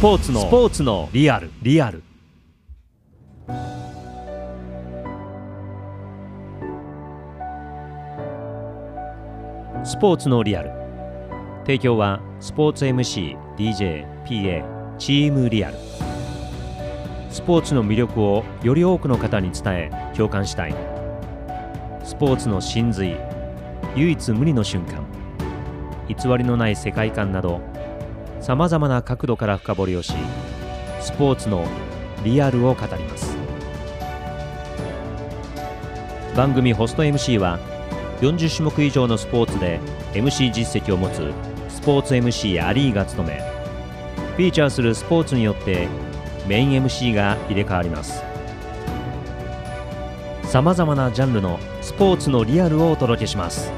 ポーツのスポーツのリアル。リアル。スポーツのリアル。提供はスポーツ MC、DJ、PA、チームリアル。スポーツの魅力をより多くの方に伝え共感したい。スポーツの真髄唯一無二の瞬間。偽りのない世界観などさまざまな角度から深掘りをしスポーツのリアルを語ります。番組ホスト MC は40種目以上のスポーツで MC 実績を持つスポーツ MC アリーが務めフィーチャーするスポーツによってメイン MC が入れ替わります。さまざまなジャンルのスポーツのリアルをお届けします。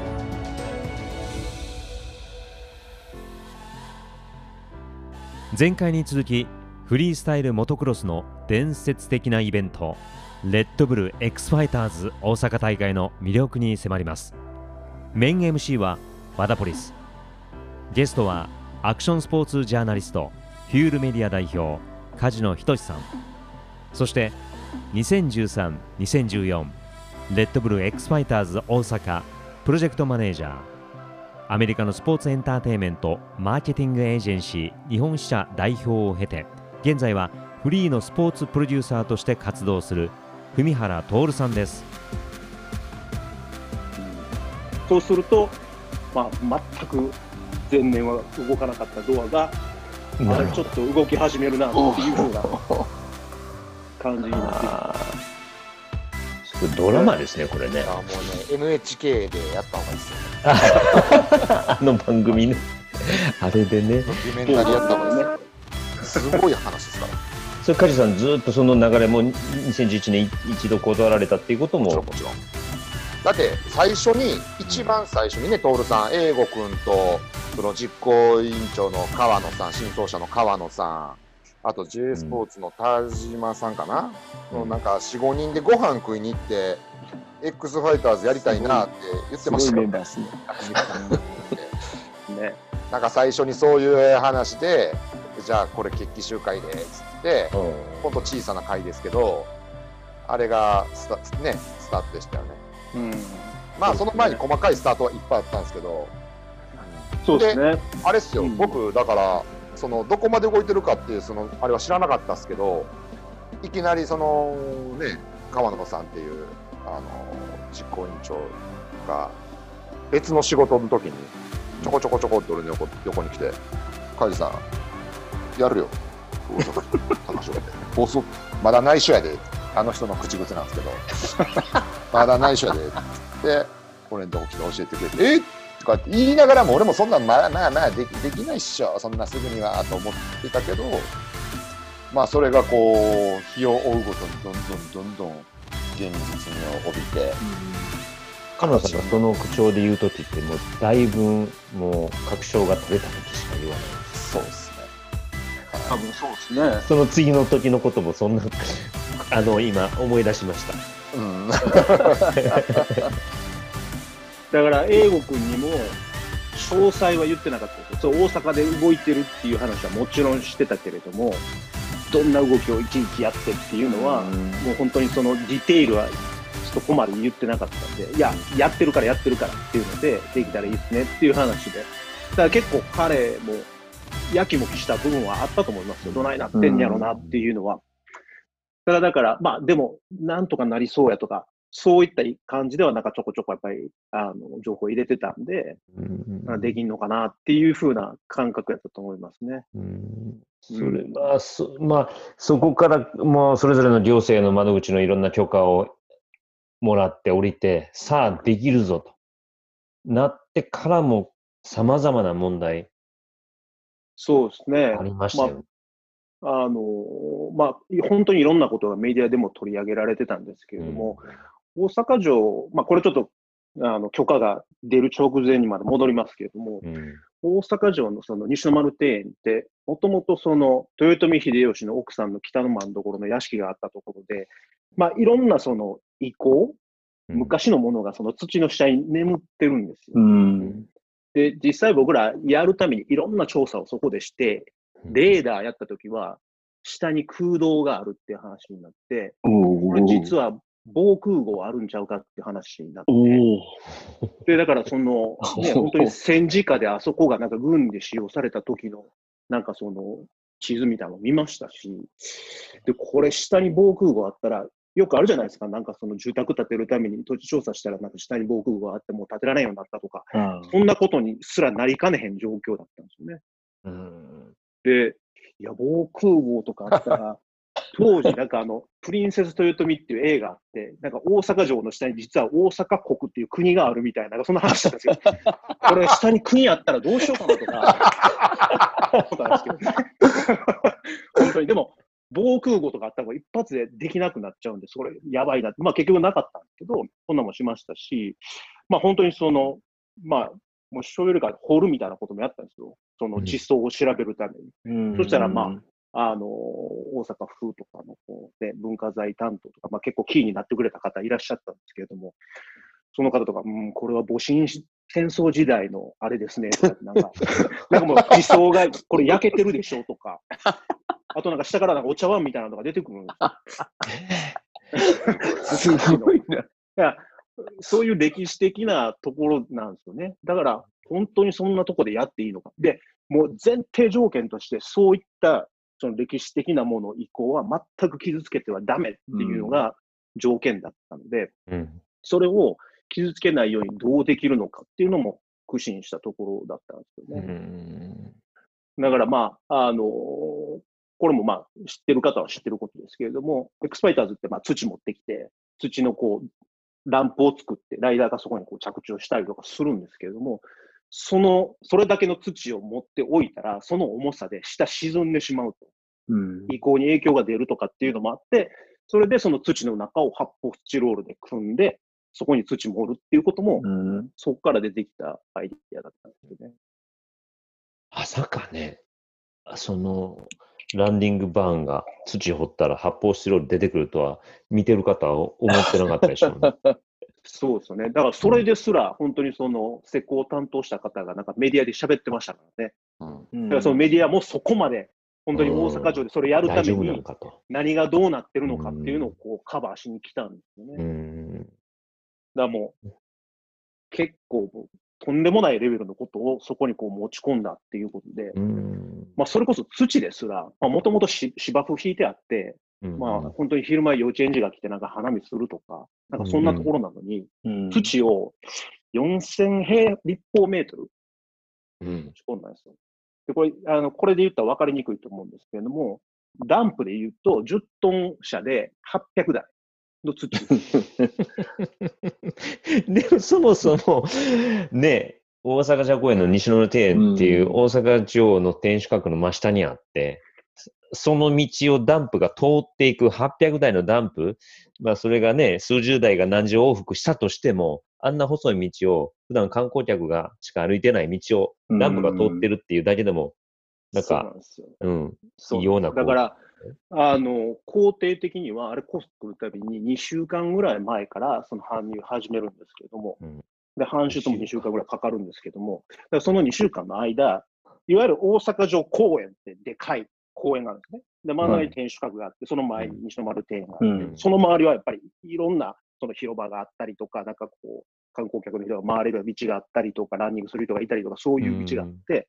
前回に続きフリースタイルモトクロスの伝説的なイベントレッドブル X ファイターズ大阪大会の魅力に迫ります。メイン MC はワダポリス。ゲストはアクションスポーツジャーナリストフュールメディア代表梶野仁さん。そして2013、2014レッドブル X ファイターズ大阪プロジェクトマネージャーアメリカのスポーツエンターテインメントマーケティングエージェンシー日本支社代表を経て現在はフリーのスポーツプロデューサーとして活動する文原徹さんです。そうすると、まあ、全く前年は動かなかったドアがあれちょっと動き始めるなっていうふうな感じになってドラマですね、これね。あもうね、NHK でやった方がいいですよ。あの番組ね。あれでね。ドキュメンタリーやった方がいいですよ。すごい話ですから。それ、梶さん、ずっとその流れも2011年一度断られたっていうことも。もちろん、もちろん。だって、最初に、一番最初にね、徹さん、英吾君と、その実行委員長の川野さん、新奏者の川野さん、あと J スポーツの田島さんかな、うん、のなんか4、5人でご飯食いに行って、X ファイターズやりたいなって言ってました。よ。ね。ね、なんか最初にそういう話で、じゃあこれ決起集会でっつって、ほん。と小さな会ですけど、あれがスタ,、ね、スタートでしたよね。うん、まあその前に細かいスタートはいっぱいあったんですけど、そうですね。あれっすよ、うん、僕、だから、そのどこまで動いてるかっていうそのあれは知らなかったですけどいきなりそのね川野さんっていうあの実行委員長が別の仕事の時にちょこちょこちょこって俺の横横に来て「梶さんやるよ」話をして「ボスまだ内緒やで」あの人の口癖なんですけど「まだ内緒やで」って俺のとこ来て教えてくれて「えっ?」とかって言いながらも俺もそんなまあまあまあでできないっしょ。そんなすぐにはと思ってたけど。まあそれがこう日を追うごとにどんどんどんどん現実味を帯びて。彼女さんがその口調で言う時ってもうだいぶもう確証が取れた時しか言わない。そうですね。多分そうですね。その次の時のこともそんなあの今思い出しました。うん だから英語君にも詳細は言ってなかったですそう大阪で動いてるっていう話はもちろんしてたけれどもどんな動きをいちいちやってっていうのは、もう本当にそのディテールはそこまで言ってなかったんでいややってるからやってるからっていうのでできたらいいですねっていう話で。だから結構彼もやきもきした部分はあったと思いますよ。どないなってんやろなっていうのは。ただだから、まあでも、なんとかなりそうやとか、そういった感じではなんかちょこちょこやっぱりあの情報入れてたんで、うん、できんのかなっていうふうな感覚やったと思いますね。うん、それは、そまあ、そこからもうそれぞれの行政の窓口のいろんな許可をもらって降りて、さあできるぞと。なってからもさまざまな問題。そうですね。ありましたよ、まあ、あの、まあ、本当にいろんなことがメディアでも取り上げられてたんですけれども、うん大阪城、まあ、これちょっとあの許可が出る直前にまで戻りますけれども、うん、大阪城のその西の丸庭園って、もともとその豊臣秀吉の奥さんの北の間のところの屋敷があったところで、まあ、いろんなその遺構、昔のものがその土の下に眠ってるんですよ。うん、で、実際僕らやるためにいろんな調査をそこでして、レーダーやった時は、下に空洞があるっていう話になって、おこれ実は防空壕あるんちゃうかって話になって、で、だからその、ね、本当に戦時下であそこがなんか軍で使用された時の、なんかその地図みたいなの見ましたし、で、これ下に防空壕あったら、よくあるじゃないですか、なんかその住宅建てるために土地調査したら、なんか下に防空壕あってもう建てられんようになったとか、うん。そんなことにすらなりかねへん状況だったんですよね。うん。で、いや、防空壕とかあったら、当時、なんかあの、プリンセス豊臣っていう映画あって、なんか大阪城の下に実は大阪国っていう国があるみたいな、なんかそんな話なんですよ。これ下に国あったらどうしようかなとか、思ったんですけどね。本当に。でも、防空壕とかあったら一発でできなくなっちゃうんで、それやばいなって。まあ結局なかったんですけど、そんなもんしましたし、まあ本当にその、まあ、もうショベルカーで掘るみたいなこともやったんですよ。その地層を調べるために。そしたらまあ、あの、大阪府とかのこう、ね、文化財担当とか、まあ結構キーになってくれた方いらっしゃったんですけれども、その方とか、うん、これは戊辰戦争時代のあれですね、とかなんか、なんかもう地層がこれ焼けてるでしょとか、あとなんか下からなんかお茶碗みたいなのが出てくるんですよ。すごいな。いや、そういう歴史的なところなんですよね。だから、本当にそんなとこでやっていいのか。で、もう前提条件として、そういったその歴史的なもの以降は全く傷つけてはダメっていうのが条件だったので、うん。それを傷つけないようにどうできるのかっていうのも苦心したところだったんですようね。ん。だからまあ、あのーこれもまあ知ってる方は知ってることですけれども、エクスファイターズってまあ土持ってきて、土のこう、ランプを作って、ライダーがそこにこう着地をしたりとかするんですけれども、その、それだけの土を持っておいたら、その重さで下沈んでしまうと。うん移行に影響が出るとかっていうのもあって、それでその土の中を発泡スチロールで組んで、そこに土盛るっていうことも、うんそこから出てきたアイディアだったんですよね。まさかね、そのランディングバーンが土掘ったら発泡スチロール出てくるとは見てる方は思ってなかったでしょうね。そうですよね。だからそれですら、本当にその施工を担当した方がなんかメディアで喋ってましたからね。うんだからそのメディアもそこまで、本当に大阪城でそれやるために。何がどうなってるのかっていうのをこうカバーしに来たんですよね。うだかん。らもう、結構とんでもないレベルのことをそこにこう持ち込んだっていうことで、うん。まあそれこそ土ですら、もともと芝生引いてあって、うんまあ本当に昼間幼稚園児が来てなんか花見するとか、なんかそんなところなのに、うん土を4000平立方メートルうん。持ち込んだんですよ。で、これ、あの、これで言ったら分かりにくいと思うんですけれども、ダンプで言うと10トン車で800台の土。でもそもそも、ね、大阪城公園の西野の庭園っていううん。大阪城の天守閣の真下にあって、その道をダンプが通っていく800台のダンプ、まあそれがね、数十台が何十往復したとしても、あんな細い道を、普段観光客がしか歩いてない道をダンプが通ってるっていうだけでも、なんそうなか。うん、そう。異様なだから、あの、工程的には、あれコスト来るたびに2週間ぐらい前からその搬入始めるんですけれども、うん。で、搬出も2週間ぐらいかかるんですけども、その2週間の間、いわゆる大阪城公園ってでかい公園があるんですね。で、真ん中に天守閣があって、その前に西の丸庭園があって、うんその周りはやっぱりいろんなその広場があったりとか、なんかこう、観光客の人が回れる道があったりとか、ランニングする人がいたりとか、そういう道があって、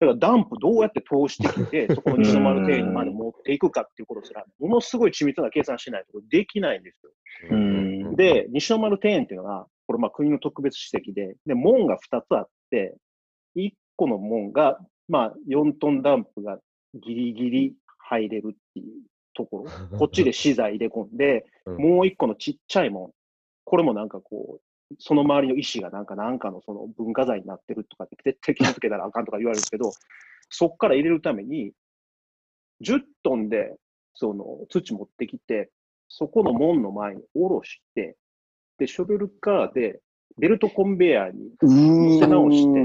だからダンプどうやって通してきて、そこの西の丸庭園まで持っていくかっていうことすら、ものすごい緻密な計算しないとできないんですよ。うんで、西の丸庭園っていうのが、これまあ国の特別史跡で、で、門が2つあって、1個の門が、まあ4トンダンプがギリギリ入れるっていうところ、こっちで資材入れ込んで、うん。もう1個のちっちゃい門、これもなんかこう、その周りの石がなんかなんかのその文化財になってるとかって絶対傷つけたらあかんとか言われるんですけど、そっから入れるために、10トンでその土持ってきて、そこの門の前に下ろして、で、ショベルカーでベルトコンベヤーに、乗せ直して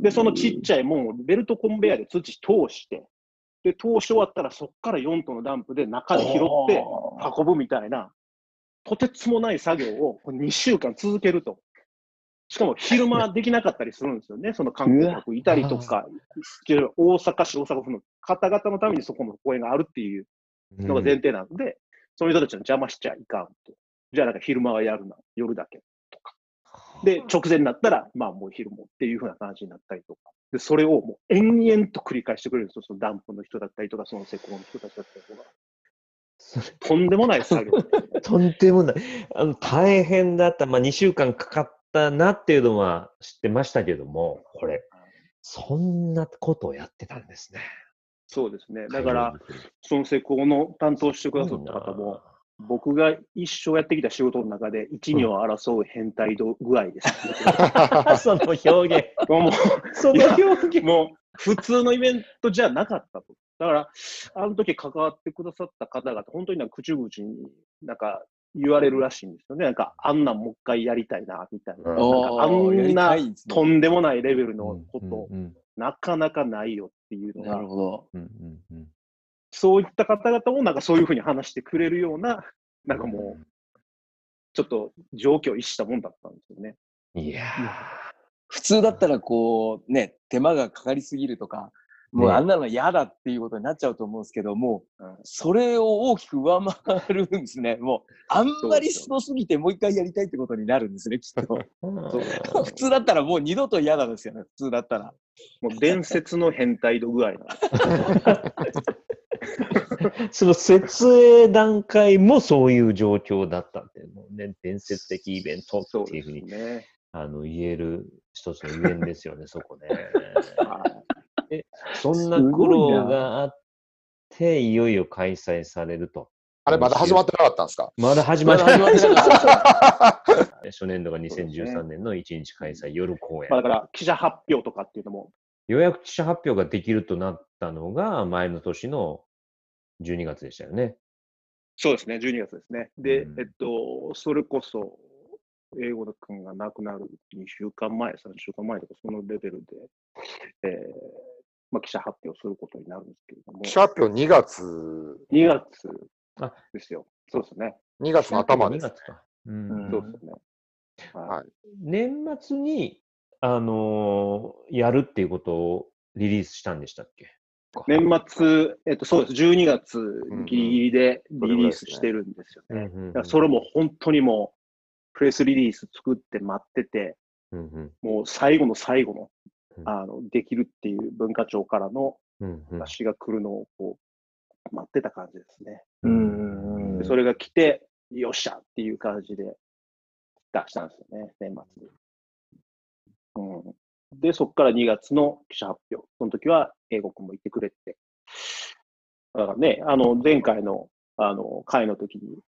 で、そのちっちゃい門をベルトコンベヤーで土通して、で、通し終わったらそっから4トンのダンプで中で拾って運ぶみたいな、とてつもない作業を2週間続けると。しかも昼間できなかったりするんですよね、その観光客いたりとか、大阪市、大阪府の方々のためにそこの公園があるっていうのが前提なんで、そういう人たちの邪魔しちゃいかんと。じゃあなんか昼間はやるな、夜だけ。で、直前になったら、まあもう昼もっていうふうな感じになったりとか。で、それをもう延々と繰り返してくれるんですよ。そのダンプの人だったりとか、その施工の人たちだったりとか。とんでもない作業。とんでもない。あの大変だった。まあ2週間かかったなっていうのは知ってましたけども、これ、そんなことをやってたんですね。そうですね。だから、その施工の担当してくださった方も、僕が一生やってきた仕事の中で一二を争う変態度具合です、その表現。もう、その表現。もう普通のイベントじゃなかったと。だから、あの時関わってくださった方々、本当になんか口々になんか言われるらしいんですよね。なんか、あんなんもう一回やりたいな、みたいな。なんかあんなとんでもないレベルのこと、なかなかないよっていうのが。なるほど。そういった方々もなんかそういうふうに話してくれるような、なんかもう、ちょっと状況を逸したもんだったんですよね。いや普通だったらこうね、手間がかかりすぎるとか、もうあんなの嫌だっていうことになっちゃうと思うんですけど、もう、それを大きく上回るんですね。もう、あんまりすごすぎてもう一回やりたいってことになるんですね、きっと。普通だったらもう二度と嫌なんですよね、普通だったら。もう伝説の変態度具合 その設営段階もそういう状況だったっていうのね、伝説的イベントっていうふうにね、あの言える一つのゆえんですよね、そこね。えそんな苦労があって、いよいよ開催されると。あれ、まだ始まってなかったんですか？まだ始まってまだ始まってなか初年度が2013年の1日開催、夜公演まあ、。だから記者発表とかっていうのも、ようやく記者発表ができるとなったのが、前の年の12月でしたよね。そうですね、12月ですね。で、うんえっと、それこそ、英語の君が亡くなる2週間前、3週間前とか、そのレベルで、えーまあ、記者発表することになるんですけれども、記者発表2月、2月あですよ。そうですね。2月の頭2です。月か。うんうんそうですね。はいはい年末に、あのーやるっていうことをリリースしたんでしたっけ？年末、えっと、そうです。12月ギリギリでリリースしてるんですよね。それも本当にもう、プレスリリース作って待ってて、うんうんもう最後の最後のう、んあの、できるっていう文化庁からのうんうん雑誌が来るのをこう、待ってた感じですね。うんでそれが来て、よっしゃっていう感じで出したんですよね、年末に。うん、で、そこから2月の記者発表。その時は英語君も言ってくれって。だからね、あの、前回の、あの、会の時に、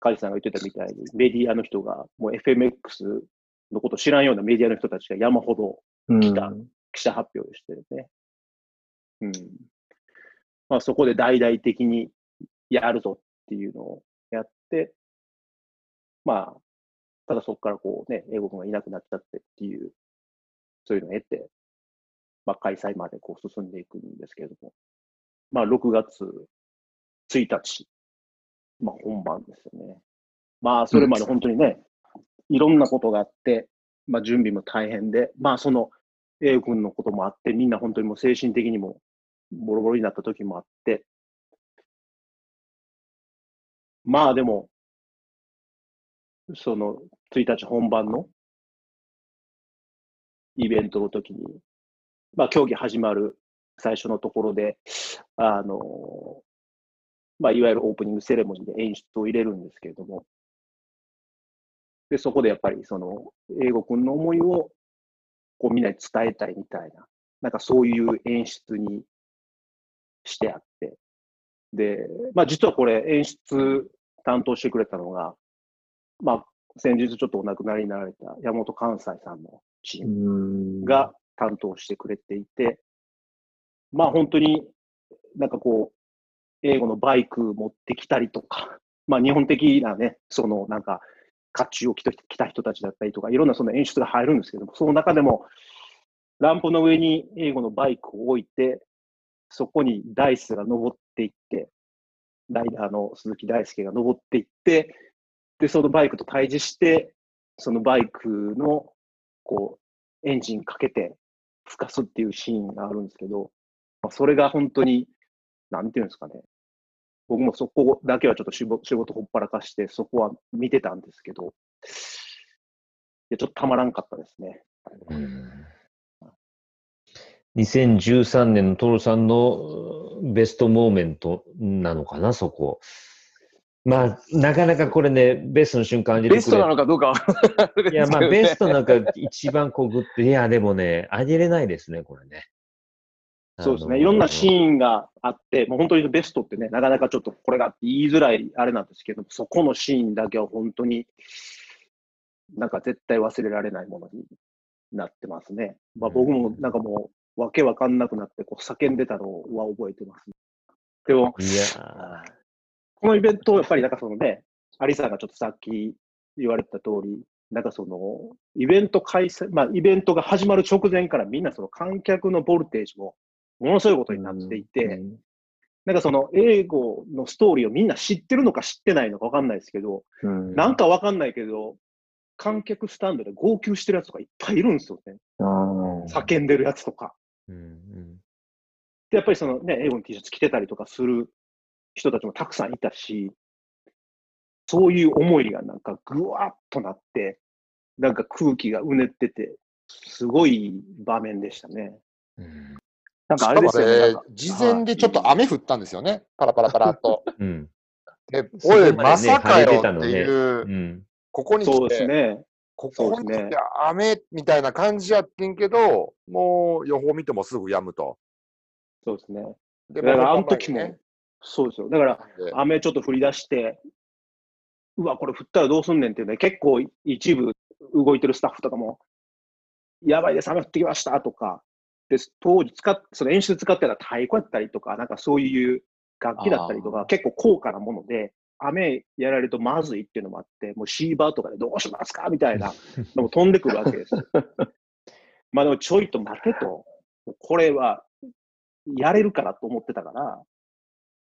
カジさんが言ってたみたいに、メディアの人が、もう FMX のこと知らんようなメディアの人たちが山ほどうんた記者発表してるね。うん。まあそこで大々的にやるぞっていうのをやって、まあ、ただそこからこうね、英語君がいなくなっちゃってっていう、そういうのを得て、まあ開催までこう進んでいくんですけれども、まあ6月1日、まあ本番ですよね。まあそれまで本当にね、いろんなことがあって、まあ準備も大変で、まあその、英軍のこともあって、みんな本当にもう精神的にもボロボロになった時もあって、まあでも、その1日本番のイベントの時に、まあ競技始まる最初のところで、あの、まあいわゆるオープニングセレモニーで演出を入れるんですけれども、で、そこでやっぱりその、英語君の思いをこうみんなに伝えたいみたいな、なんかそういう演出にしてあって。で、まあ実はこれ演出担当してくれたのが、まあ先日ちょっとお亡くなりになられた山本関西さんのチームが担当してくれていて、まあ本当になんかこう、英語のバイク持ってきたりとか、まあ日本的なね、そのなんか、甲冑を着た人たちだったりとか、いろんなその演出が入るんですけども、その中でも、ランプの上に英語のバイクを置いて、そこにダイスが登っていって、ライダーの鈴木大輔が登っていって、で、そのバイクと対峙して、そのバイクのこう、エンジンかけて、吹かすっていうシーンがあるんですけど、まあ、それが本当に、なんていうんですかね。僕もそこだけはちょっと仕事ほっぱらかして、そこは見てたんですけど、いや、ちょっとたまらんかったですね。2013年のトロさんのベストモーメントなのかな、そこ。まあ、なかなかこれね、ベストの瞬間ベストなのかどうかは。いや、まあ、ベストなんか一番こうグッと、いや、でもね、上げれないですね、これね。そうですね。いろんなシン。ーンがあって、もう本当にベストってね、なかなかちょっとこれがって言いづらいあれなんですけど、そこのシーンだけは本当に、なんか絶対忘れられないものになってますね。まあ僕もなんかもう、わけわかんなくなってこう叫んでたのは覚えてます、でも、いやこのイベント、やっぱりなんかそのね、アリさんがちょっとさっき言われた通り、なんかその、イベント開催、まあイベントが始まる直前からみんなその観客のボルテージもものすごいことになっていて、うんなんかその英語のストーリーをみんな知ってるのか知ってないのかわかんないですけど、うんなんかわかんないけど、観客スタンドで号泣してるやつとかいっぱいいるんですよね。うん叫んでるやつとか。うんうんで、やっぱりそのね、英語の T シャツ着てたりとかする人たちもたくさんいたし、そういう思いがなんかぐわっとなって、なんか空気がうねってて、すごい場面でしたね。うんなんかあれですよね。事前でちょっと雨降ったんですよね。パラパラパラっと。うんおい、まさかよっていうう、んここに来て、ね。ここに来て雨みたいな感じやってんけど、もう予報見てもすぐ止むと。そうですね。でだからあの時もそうですよ。だから、で雨ちょっと降り出して、うわ、これ降ったらどうすんねんっていうね、結構一部動いてるスタッフとかも、やばいです、雨降ってきましたとか、で当時使っ、その演出で使ってた太鼓やったりとか、なんかそういう楽器だったりとあか、結構高価なもので、雨やられるとまずいっていうのもあって、もうシーバーとかでどうしますかみたいな のも飛んでくるわけですよ。まあでもちょいと待てと、これはやれるからと思ってたから、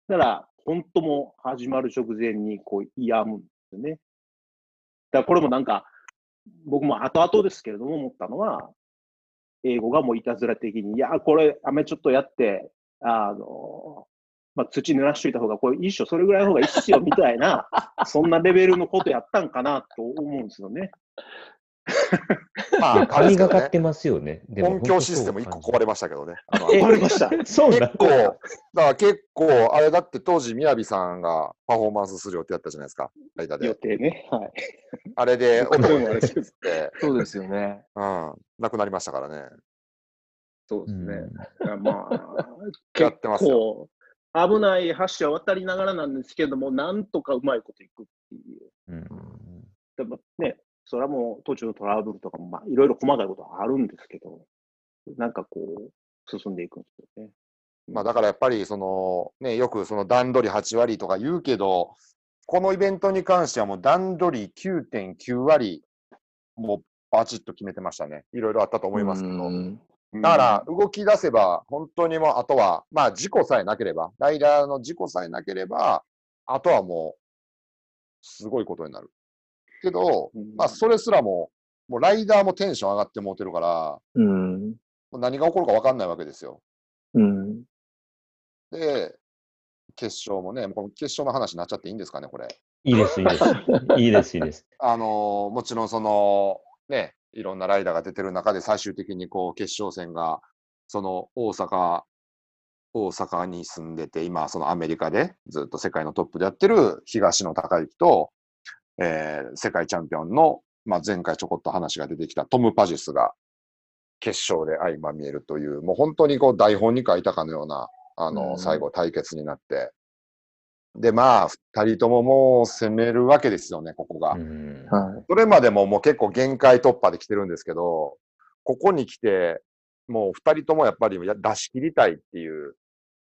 だから、本当も始まる直前にこう、病むんですよね。だからこれもなんか、僕も後々ですけれども思ったのは、英語がもういたずら的に、いや、これ、雨ちょっとやって、あの、まあ、土濡らしといた方が、これ一緒、それぐらいの方がいいっすよ、みたいな、そんなレベルのことやったんかなと思うんですよね。まあ、神がかってまますよね。でも音響システム1個壊れましたけどね。あの壊れました。そう結構、だから結構、あれだって当時、みやびさんがパフォーマンスする予定だったじゃないですか、間予で。定ね。はい。あれで、音があれですって、そうですよね。うん、なくなりましたからね。そうですね。うんまあ、やっ結てますよ構危ない橋は渡りながらなんですけども、なんとかうまいこといくっていう。うんでもね、それはもう途中のトラブルとかも、まあ、いろいろ細かいことはあるんですけど、なんかこう、進んでいくんですよね。まあだからやっぱりそのね、よくその段取り8割とか言うけど、このイベントに関してはもう段取り9.9割、もうバチッと決めてましたね。いろいろあったと思いますけど。うんだから動き出せば、本当にもうあとは、まあ事故さえなければ、ライダーの事故さえなければ、あとはもう、すごいことになる。けど、うんまあそれすらも、もうライダーもテンション上がってもうてるから、うん。もう何が起こるか分かんないわけですよ。うん。で、決勝もね、もうこの決勝の話になっちゃっていいんですかね、これ。いいです、いいです。いいです、いいです。あのーもちろんその、ね、いろんなライダーが出てる中で最終的にこう決勝戦が、その大阪、大阪に住んでて、今そのアメリカでずっと世界のトップでやってる東野孝之と、えー世界チャンピオンの、まあ、前回ちょこっと話が出てきたトム・パジュスが決勝で相まみえるという、もう本当にこう台本に書いたかのような、あの、うん最後対決になって、で、まあ、二人とももう攻めるわけですよね、ここが。それまでももう結構限界突破で来てるんですけど、ここに来て、もう二人ともやっぱりや出し切りたいっていう、い。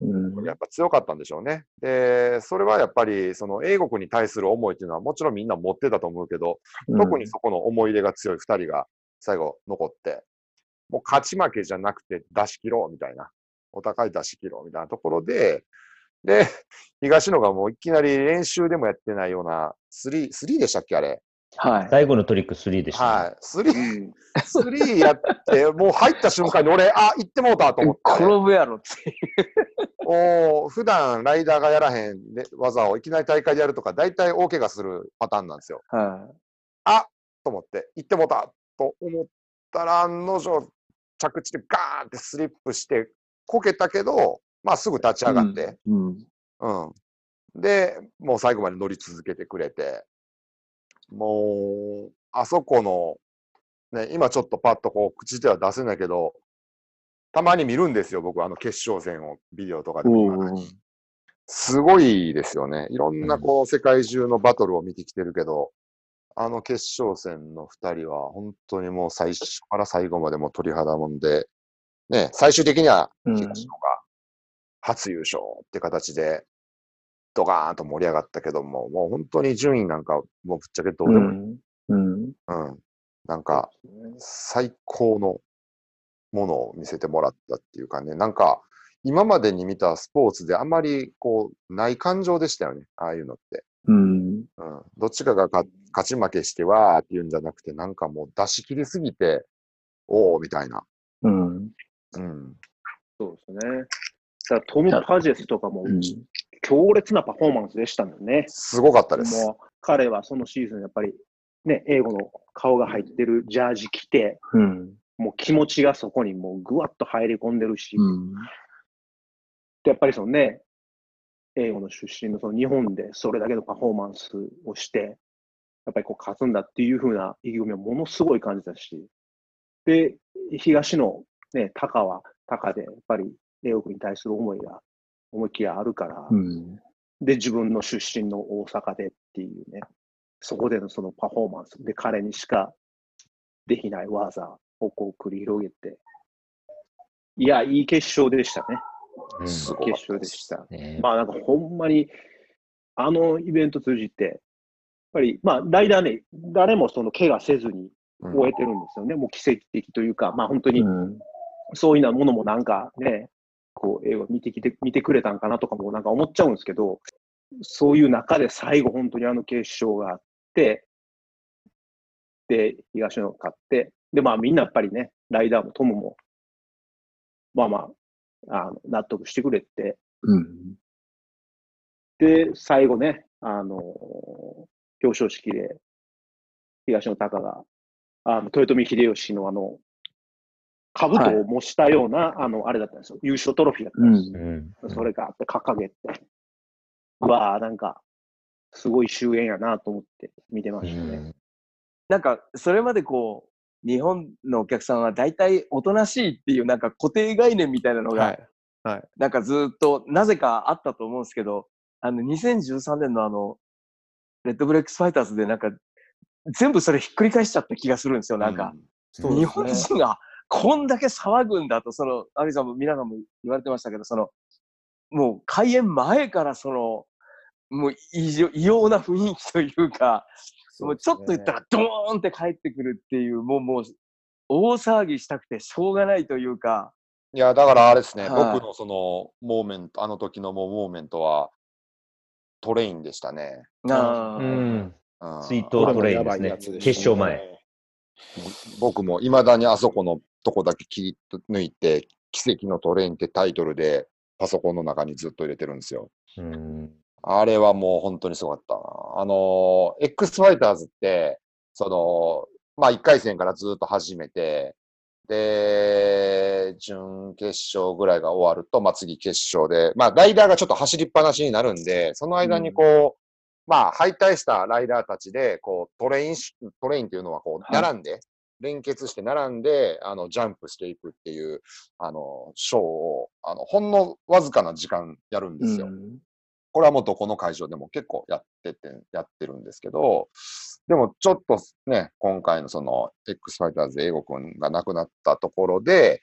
うん。やっぱ強かったんでしょうね。で、それはやっぱり、その英国に対する思いっていうのはもちろんみんな持ってたと思うけど、特にそこの思い出が強い二人が最後残って、もう勝ち負けじゃなくて出し切ろうみたいな、お互い出し切ろうみたいなところで、で、東野がもういきなり練習でもやってないような、3、3でしたっけあれ？はい。最後のトリック3でした、はい。スリうー、ん。スリーやって、もう入った瞬間に俺、あ、行ってもうたと思って。転ぶやろっていう。もう普段ライダーがやらへんね技をいきなり大会でやるとか、大体大怪我するパターンなんですよ。はと思って、行ってもうたと思ったら、案の定、着地でガーンってスリップして、こけたけど、まあすぐ立ちい。上がって、うん。うん。で、もう最後まで乗り続けてくれて、もう、あそこの、ね、今ちょっとパッとこう、口では出せないけど、たまに見るんですよ、僕、あの決勝戦をビデオとかでもすごいですよね。いろんなこう、世界中のバトルを見てきてるけど、あの決勝戦の二人は本当にもう最初から最後までもう鳥肌もんで、ね、最終的にはうん。東野が初優勝って形で、ドカーンと盛り上がったけども、もう本当に順位なんかもうぶっちゃけどうでもいい。うん。うん。うん。なんか、最高のものを見せてもらったっていうかね、なんか、今までに見たスポーツであまりこう、ない感情でしたよね、ああいうのって。うん。うん。どっちかがか勝ち負けしてわーって言うんじゃなくて、なんかもう出し切りすぎて、おーみたいな。うん。うん。そうですね。トム・パジェスとかもうん。強烈なパフォーマンスでしたもんね。すごかったです。もう彼はそのシーズンやっぱりね、英語の顔が入ってるジャージ着て、うん。もう気持ちがそこにもうぐわっと入り込んでるし、うん。でやっぱりそのね、英語の出身のその日本でそれだけのパフォーマンスをして、やっぱりこう勝つんだっていう風な意気込みはものすごい感じたし、で、東のね、タカはタカで、やっぱり英国に対する思いが思いっきりあるから、うん。で、自分の出身の大阪でっていうね、そこでのそのパフォーマンスで彼にしかできない技をこう繰り広げて、いや、いい決勝でしたね。うん決勝でした。ねまあなんかほんまに、あのイベント通じて、やっぱり、まあ、ライダーね、誰もその怪我せずにうん終えてるんですよね。もう奇跡的というか、まあ本当にうん。そういうようなものもなんかね、こう、映画見てきて、見てくれたんかなとかもなんか思っちゃうんですけど、そういう中で最後本当にあの決勝があって、で、東野勝って、で、まあみんなやっぱりね、ライダーもトムも、まあまあ、あの納得してくれて、うん。で、最後ね、あの表彰式で、東野隆が、あの、豊臣秀吉のあの、兜を模したような、あの、あれだったんですよ。優勝トロフィーだったうんですよ。うんそれがあって掲げて、うわあなんか、すごい終焉やなと思って見てましたね。なんか、それまでこう、日本のお客さんは大体おとなしいっていうなんか固定概念みたいなのが、はい。はい。なんかずっとなぜかあったと思うんですけど、あの、2013年のあの、レッドブレックスファイターズでなんか、全部それひっくり返しちゃった気がするんですよ。なんか、そうですね日本人がこんだけ騒ぐんだと、その、アミさんも皆さんも言われてましたけど、その、もう開演前からその、もう異常異様な雰囲気というか、もうちょっと言ったらドーンって帰ってくるっていう、もうもう、大騒ぎしたくてしょうがないというか、いや、だからあれですね、はい僕のその、モーメント、あの時のもうモーメントは、トレインでしたね。あーうん。うん追悼トレインですね。決勝前。僕もいまだにあそこのとこだけ切り抜いて、奇跡のトレインってタイトルでパソコンの中にずっと入れてるんですよ。うん。あれはもう本当にすごかったな。あの、X ファイターズって、その、まあ1回戦からずっと始めて、で、準決勝ぐらいが終わると、まあ次決勝で、まあライダーがちょっと走りっぱなしになるんで、その間にこう、まあ敗退したライダーたちで、こうトレインし、トレインっていうのはこうはい並んで、連結して並んで、あの、ジャンプしていくっていう、あの、ショーを、あの、ほんのわずかな時間やるんですよ。うんこれはもうどこの会場でも結構やってて、やってるんですけど、でもちょっとね、今回のその X ファイターズ英語君が亡くなったところで、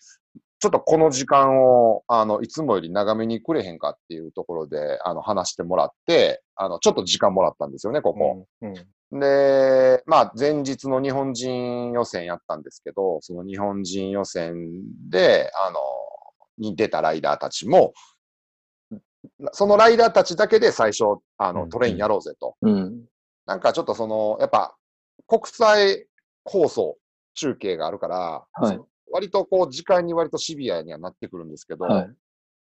ちょっとこの時間を、あの、いつもより長めにくれへんかっていうところで、あの、話してもらって、あの、ちょっと時間もらったんですよね、ここ。うんで、まあ、前日の日本人予選やったんですけど、その日本人予選で、あの、に出たライダーたちも、そのライダーたちだけで最初、あの、うんトレインやろうぜと。うん。なんかちょっとその、やっぱ、国際放送、中継があるから、はい割とこう、時間に割とシビアにはなってくるんですけど、はい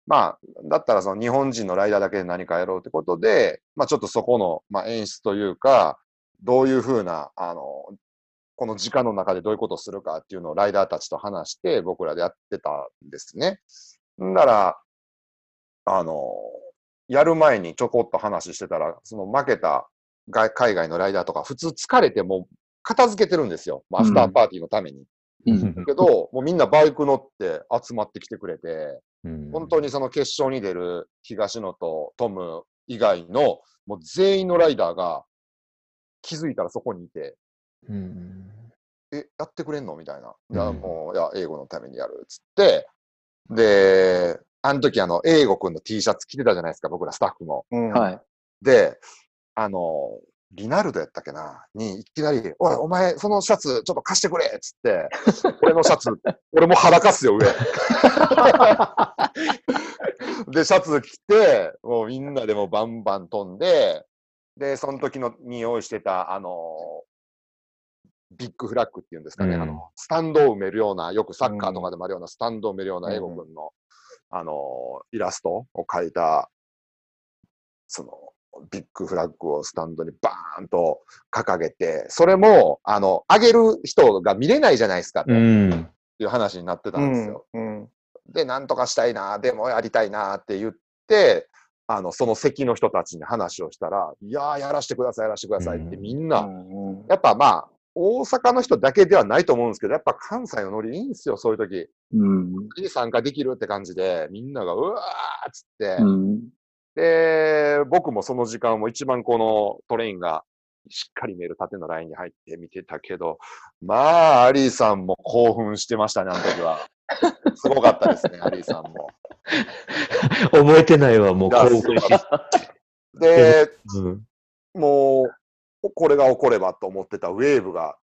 まあ、だったらその日本人のライダーだけで何かやろうってことで、まあちょっとそこの、まあ、演出というか、どういうふうな、あの、この時間の中でどういうことをするかっていうのをライダーたちと話して僕らでやってたんですね。んなら、あの、やる前にちょこっと話してたら、その負けた外海外のライダーとか普通疲れてもう片付けてるんですよ。まあアフターパーティーのために。うん。けど、もうみんなバイク乗って集まってきてくれて、うん。本当にその決勝に出る東野とトム以外のもう全員のライダーが気づいたらそこにいて、うんえ、やってくれんの？みたいな。うん。いや、もう、いや、英語のためにやるっつって、で、あの時あの、英語くんの T シャツ着てたじゃないですか、僕らスタッフも。うん。はい。で、あの、リナルドやったっけな？に、いきなり、おい、お前、そのシャツ、ちょっと貸してくれ！っつって、俺のシャツ、俺も裸っすよ、上。で、シャツ着て、もうみんなでもうバンバン飛んで、で、その時のに用意してた、あの、ビッグフラッグっていうんですかね、うん。あの、スタンドを埋めるような、よくサッカーとかでもあるような、スタンドを埋めるような英語君の、あの、イラストを描いた、その、ビッグフラッグをスタンドにバーンと掲げて、それも、あの、上げる人が見れないじゃないですか、とういんう話になってたんですよ。うんで、なんとかしたいな、でもやりたいなって言って、あの、その席の人たちに話をしたら、いやー、やらしてください、やらしてくださいってうん。みんな、うんうん。やっぱまあ、大阪の人だけではないと思うんですけど、やっぱ関西のノリいいんですよ、そういう時。うん。に参加できるって感じで、みんながうわーっつって、うんで、僕もその時間も一番このトレインがしっかり見える縦のラインに入って見てたけど、まあ、アリーさんも興奮してましたね、あの時は。すごかったですね、アリーさんも。覚えてないわ、もう興奮し。で、うんもう、これが起こればと思ってたウェーブが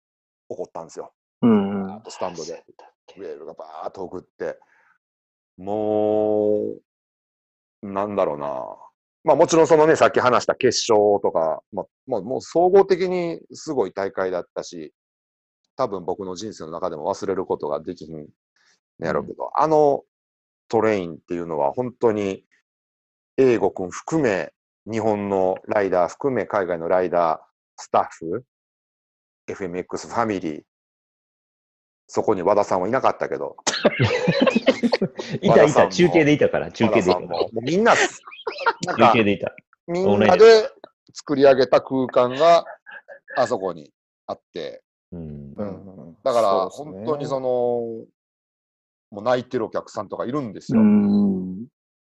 起こったんですよ。うんスタンドで。ウェーブがバーッと送って、もう、なんだろうな。まあもちろんそのね、さっき話した決勝とか、まあ、まあもう総合的にすごい大会だったし、多分僕の人生の中でも忘れることができひんのやろうけど、あのトレインっていうのは本当に、英語君含め、日本のライダー含め、海外のライダー、スタッフ、FMX ファミリー、そこに和田さんはいなかったけど、いたいた、中継でいたから、中継でいたも。もうみんな、なんか中継でいた。みんなで作り上げた空間があそこにあって、うん。うんだから本当にその、もう泣いてるお客さんとかいるんですうよ。ん。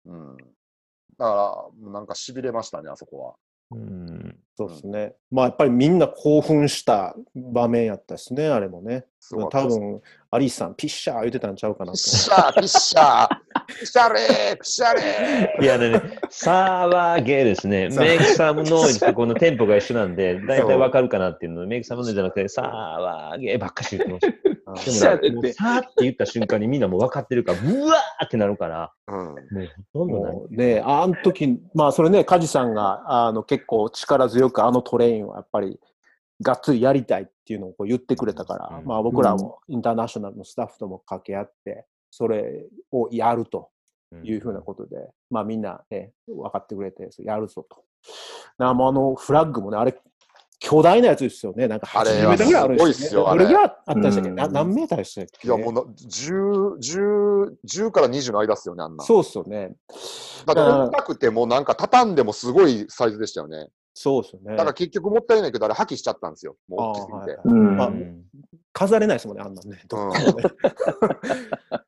うん。だから、もうなんか痺れましたね、あそこは。うんそうですね。まあやっぱりみんな興奮した場面やったしね、あれもね。多分、アリスさん、ピッシャー言ってたんちゃうかなとピッ。シャー、ピッシャー、ピッシャレー、ピッシャレ いやね、サーバーゲーですね。メイクサムノイズとこのテンポが一緒なんで、だいたいわかるかなっていうのメイクサムノイズじゃなくて、サーバーゲーばっかし言ってました。ー。でもね、もうサーって言った瞬間にみんなもう分かってるから、うわーってなるから、ー。うん。もうほとんどない。もうね、あの時、まあそれね、梶さんがあの結構力強くあのトレインをやっぱりがっつりやりたいっていうのをこう言ってくれたから、うんまあ僕らもインターナショナルのスタッフとも掛け合って、それをやるというふうなことで、まあみんな、ね、分かってくれて、やるぞと。なもうあのフラッグもね、あれ、巨大なやつですよね。なんかあれ80メはーターぐらいあるんですすごいっすよどれぐらいあったんでしたっけ、何メーターでしたっけ？いや、もうな10、10、10から20の間っすよね、あんな。そうっすよね。だって重たくてもなんか畳んでもすごいサイズでしたよね。そうっすよねだ。から結局もったいないけど、あれ破棄しちゃったんですよ。もう大きすぎて。はいはいうんあうん飾れないですもんね、あんなんね。どこもねだ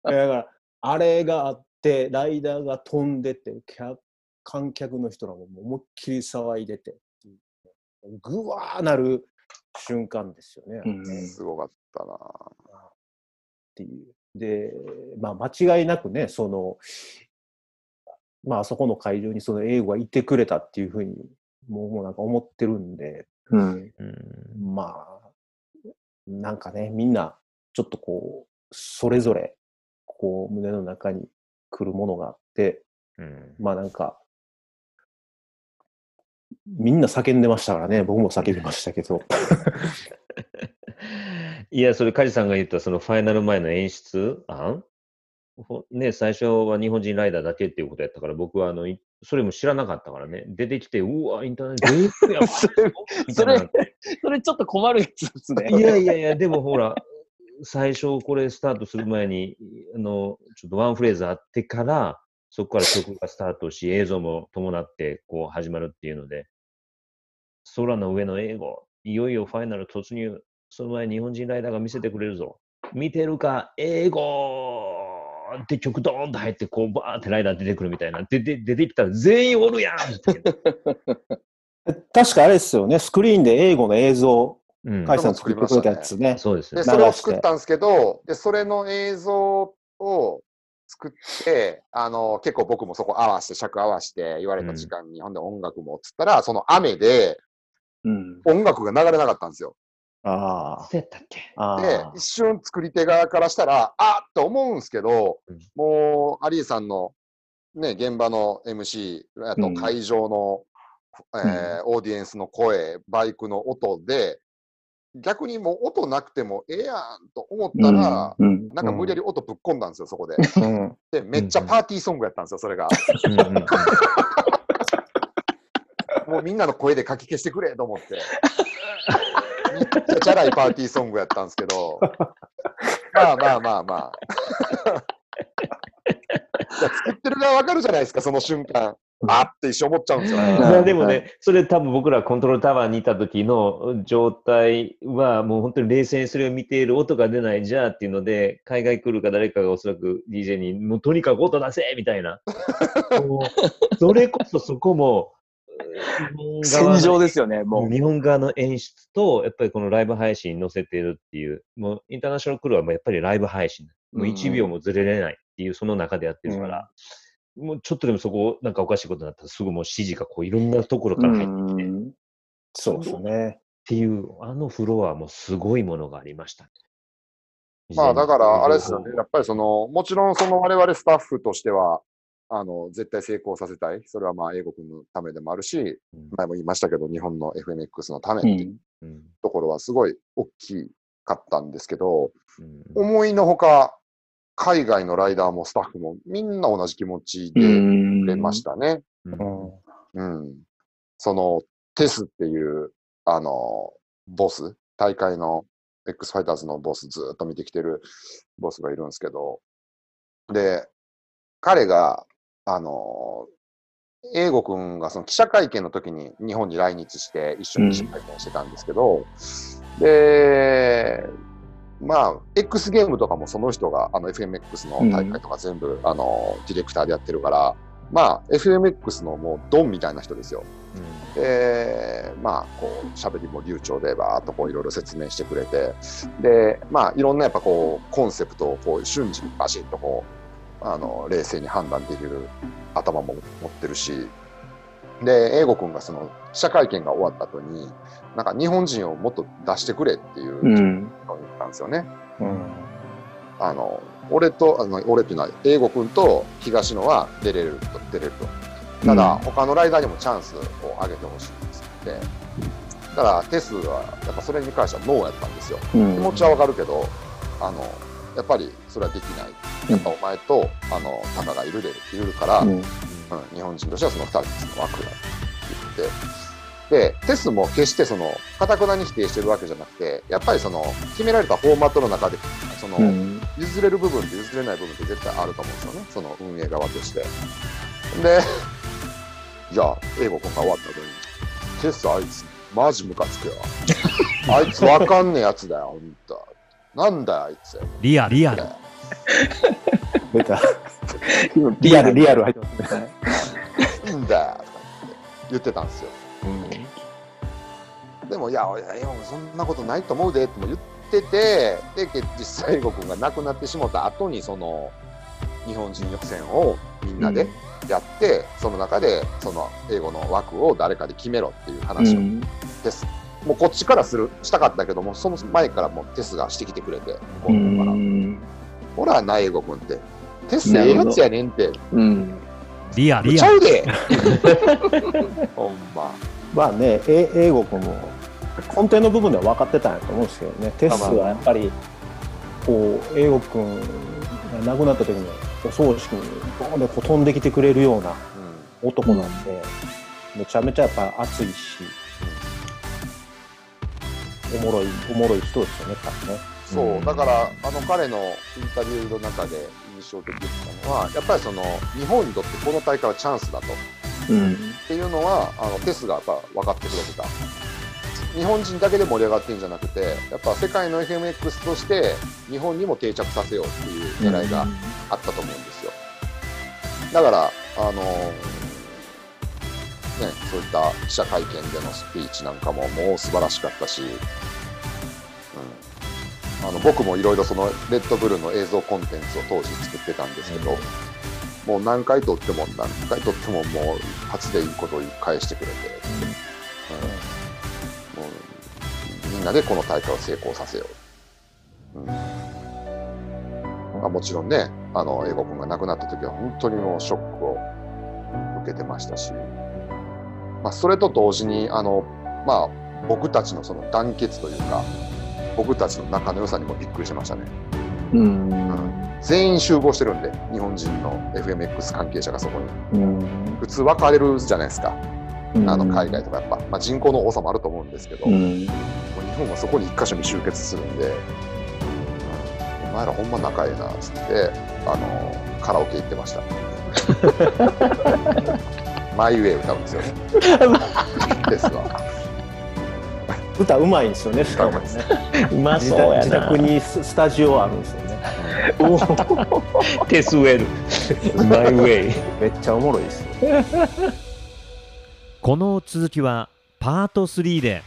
から、あれがあって、ライダーが飛んでて、客観客の人らも思いっきり騒いでて、ぐわーなる瞬間ですよね。っうん。すごかったな。ていう。で、まあ、間違いなくね、その、まあ、あそこの会場にその英語がいてくれたっていうふうに、もうもうなんか思ってるんで、うん。うん。まあ、なんかね、みんな、ちょっとこう、それぞれ、こう、胸の中に来るものがあって、うん。まあなんか、みんな叫んでましたからね、僕も叫びましたけど。いや、それ、梶さんが言ったそのファイナル前の演出案？ほね、最初は日本人ライダーだけっていうことやったから、僕はあの、いそれも知らなかったからね。出てきて、うわ、インターネット、全 部やそれそれちょっと困るやつですね。いやいやいや、でもほら、最初これスタートする前に、あの、ちょっとワンフレーズあってから、そこから曲がスタートし、映像も伴ってこう始まるっていうので、空の上の英語、いよいよファイナル突入。その前に日本人ライダーが見せてくれるぞ。見てるか、英語って曲ドーンと入って、こうバーってライダー出てくるみたいな。で、で出てきたら全員おるやんって。確かあれですよね、スクリーンで英語の映像、うんカイさん作ってくれたやつね。そうですね。でそれを作ったんですけど、でそれの映像を作って、あの結構僕もそこ合わせて、尺合わせて、言われた時間に、ほんで音楽もっつったら、その雨でうん。音楽が流れなかったんですよ。あそうやったっけ？あ。あであ、一瞬作り手側からしたら、あっと思うんですけどうん、もう、アリーさんの、ね、現場の MC、あとうん会場の、えーオーディエンスの声、バイクの音で、逆にもう音なくてもええやんと思ったら、うん、なんか無理やり音ぶっ込んだんですよ、そこで。り。うん。で、めっちゃパーティーソングやったんですよ、それが。みんなの声でかき消してくれと思って。めっちゃチャラいパーティーソングやったんですけど、まあまあまあまあ。いや作ってる側わかるじゃないですか、その瞬間。あって一生思っちゃうんですよいね。やでもね、それ多分僕らコントロールタワーにいた時の状態はもう本当に冷静にそれを見ている音が出ないじゃあっていうので、海外来るか誰かがおそらく DJ にもうとにかく音出せみたいな。もうそれこそそこも、戦場ですよね、もう。日本側の演出と、やっぱりこのライブ配信に載せてるっていう、もうインターナショナルクルーはもうやっぱりライブ配信。もう1秒もずれれないっていう、その中でやってるから、もうちょっとでもそこ、なんかおかしいことになったらすぐもう指示がこういろんなところから入ってきて、っうんそうですね。ていう、あのフロアもすごいものがありましたね。まあだから、あれですよね。やっぱりその、もちろんその我々スタッフとしては、あの、絶対成功させたい。それはまあ、英国のためでもあるし、うん前も言いましたけど、日本の FMX のためうっていうところはすごい大きかったんですけど、うん思いのほか、海外のライダーもスタッフもみんな同じ気持ちでんくれましたね。うんうんうん。その、テスっていう、あの、ボス、大会の X ファイターズのボス、ずっと見てきてるボスがいるんですけど、で、彼が、あの、英語くんがその記者会見の時に日本に来日して一緒に記者会見してたんですけど、で、まあ、X ゲームとかもその人が、あの FMX の大会とか全部、あの、ディレクターでやってるから、まあ、FMX のもうドンみたいな人ですよ。で、まあ、こう、喋りも流暢で、バーっとこう、いろいろ説明してくれて、で、まあ、いろんなやっぱこう、コンセプトをこう、瞬時にバシッとこう、あの、冷静に判断できる頭も持ってるし、で、英語くんがその、記者会見が終わった後に、なんか日本人をもっと出してくれっていううん。のを言ったんですよね。うん。あの、俺と、あの俺っていうのは、英語くんと東野は出れると、出れると。ただ、他のライダーにもチャンスを上げてほしいんですって。だから、テスは、やっぱそれに関してはノーやったんですよ。うん気持ちはわかるけど、あの、やっぱりそれはできない。やっぱお前と、あの、タカがいるで、いるから、うんうん、日本人としてはその2人の枠だって言って。で、テスも決してその、かたくなに否定してるわけじゃなくて、やっぱりその、決められたフォーマットの中で、その、うん譲れる部分と譲れない部分って絶対あると思うんですよね、その運営側として。で、じゃあ、英語君が終わった後に、テスあいつ、マジムカつくよ。あいつわかんねえやつだよ、ほんと。なんだよ、あいつ。リアルリアル出た。リアル、リアル入ってますね。いいんだよ、とか言って言ってたんですよ。でも、いや、いや、いやそんなことないと思うで、っても言ってて、で、け実際、英語君が亡くなってしまった後に、その、日本人予選をみんなでやって、その中で、その英語の枠を誰かで決めろっていう話をうんテス。もうこっちからする、したかったけども、その前からもうテスがしてきてくれて、向こううの方から。ん。ほらな、英語君って。テスええやつやねんって。うん。リアルリアルちゃうで ほんま。まあね、え英語君も根底の部分では分かってたんやと思うんですけどね。テスはやっぱり、こう、英語君が亡くなった時に、お葬式にボーンでこう飛んできてくれるような男なんで、めちゃめちゃやっぱ熱いし、おもろい、おもろい人ですよね、多分ね。そう、だから、あの彼のインタビューの中で印象的だったのは、やっぱりその日本にとってこの大会はチャンスだと。うん。っていうのは、あのテスがやっぱ分かってくれてた。日本人だけで盛り上がってるんじゃなくて、やっぱ世界の FMX として日本にも定着させようっていう狙いがあったと思うんですよ。だから、あのね、そういった記者会見でのスピーチなんかももう素晴らしかったし、うん、あの僕もいろいろそのレッドブルの映像コンテンツを当時作ってたんですけど、もう何回撮っても何回撮ってももう一発でいいことを返してくれて、うん。もうみんなでこの大会を成功させよう。うん。まあ、もちろんね、あの、英語君が亡くなった時は本当にもうショックを受けてましたし、まあ、それと同時に、あの、まあ、僕たちのその団結というか、僕たちの仲の良さにもびっくりしましたね。うん。全員集合してるんで、日本人の FMX 関係者がそこに。うん。普通分かれるじゃないですか。うんあの海外とかやっぱ、まあ、人口の多さもあると思うんですけど、うもうん日本はそこに一箇所に集結するんで、うんお前らほんま仲ええなっつって、あのカラオケ行ってました。マイウェイ歌うんですよね。ですわ。歌うまいんですよね、しかもね。うま自そうやな。宅自宅にススタジオあるんですよね。テスウェル。マイウェイ。めっちゃおもろいですよ。この続きはパート3で